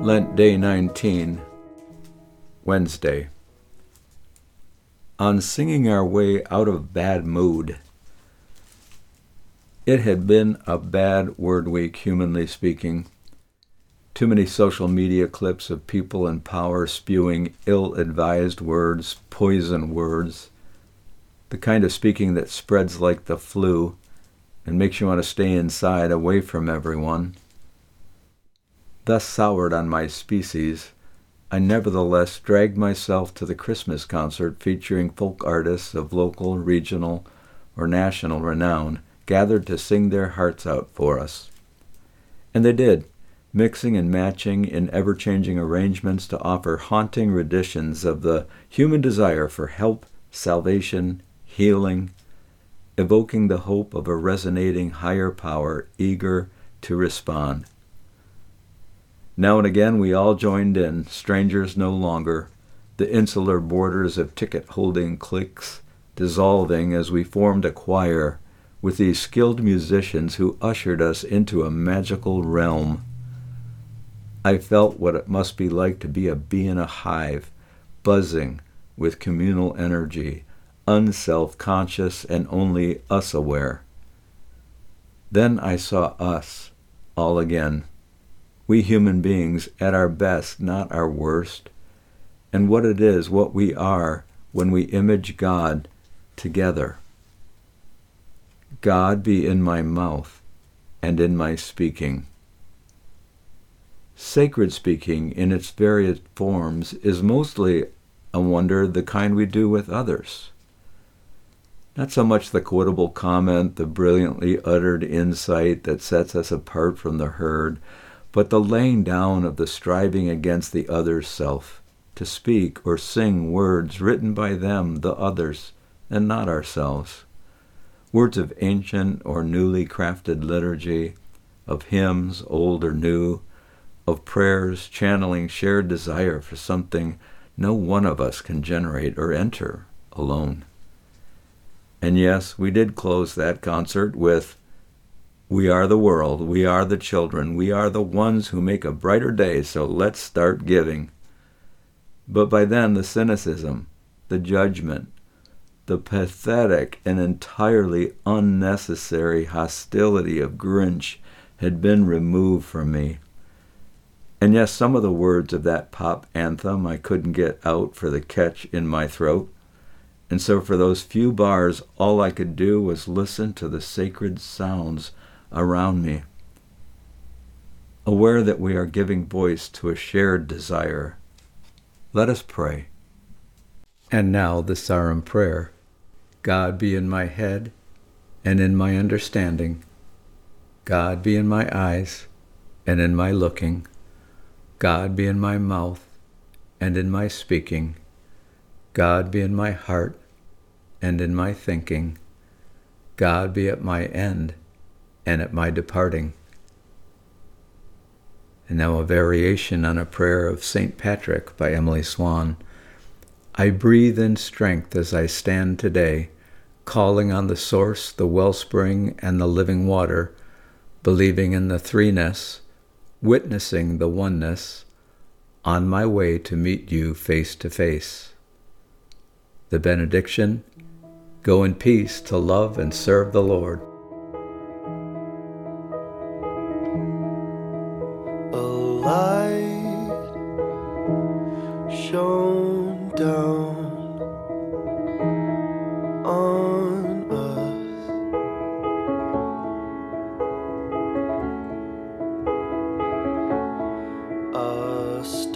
Lent Day 19, Wednesday. On singing our way out of bad mood, it had been a bad word week, humanly speaking. Too many social media clips of people in power spewing ill advised words, poison words, the kind of speaking that spreads like the flu and makes you want to stay inside away from everyone. Thus soured on my species, I nevertheless dragged myself to the Christmas concert featuring folk artists of local, regional, or national renown gathered to sing their hearts out for us. And they did, mixing and matching in ever changing arrangements to offer haunting renditions of the human desire for help, salvation, healing, evoking the hope of a resonating higher power eager to respond. Now and again we all joined in, strangers no longer, the insular borders of ticket holding cliques dissolving as we formed a choir with these skilled musicians who ushered us into a magical realm. I felt what it must be like to be a bee in a hive, buzzing with communal energy, unself conscious and only us aware. Then I saw us all again, we human beings at our best, not our worst, and what it is, what we are when we image God together. God be in my mouth and in my speaking. Sacred speaking in its various forms is mostly a wonder the kind we do with others. Not so much the quotable comment, the brilliantly uttered insight that sets us apart from the herd, but the laying down of the striving against the other's self, to speak or sing words written by them, the others, and not ourselves words of ancient or newly crafted liturgy, of hymns, old or new, of prayers channeling shared desire for something no one of us can generate or enter alone. And yes, we did close that concert with We are the world, we are the children, we are the ones who make a brighter day, so let's start giving. But by then, the cynicism, the judgment, the pathetic and entirely unnecessary hostility of Grinch had been removed from me. And yes, some of the words of that pop anthem I couldn't get out for the catch in my throat. And so for those few bars, all I could do was listen to the sacred sounds around me. Aware that we are giving voice to a shared desire, let us pray. And now the Sarum prayer. God be in my head and in my understanding. God be in my eyes and in my looking. God be in my mouth and in my speaking. God be in my heart and in my thinking. God be at my end and at my departing. And now a variation on a prayer of St. Patrick by Emily Swan. I breathe in strength as I stand today calling on the source, the wellspring, and the living water, believing in the threeness, witnessing the oneness, on my way to meet you face to face. The benediction Go in peace to love and serve the Lord. A light shone down.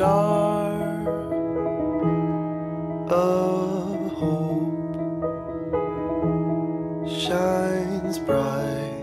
shines bright.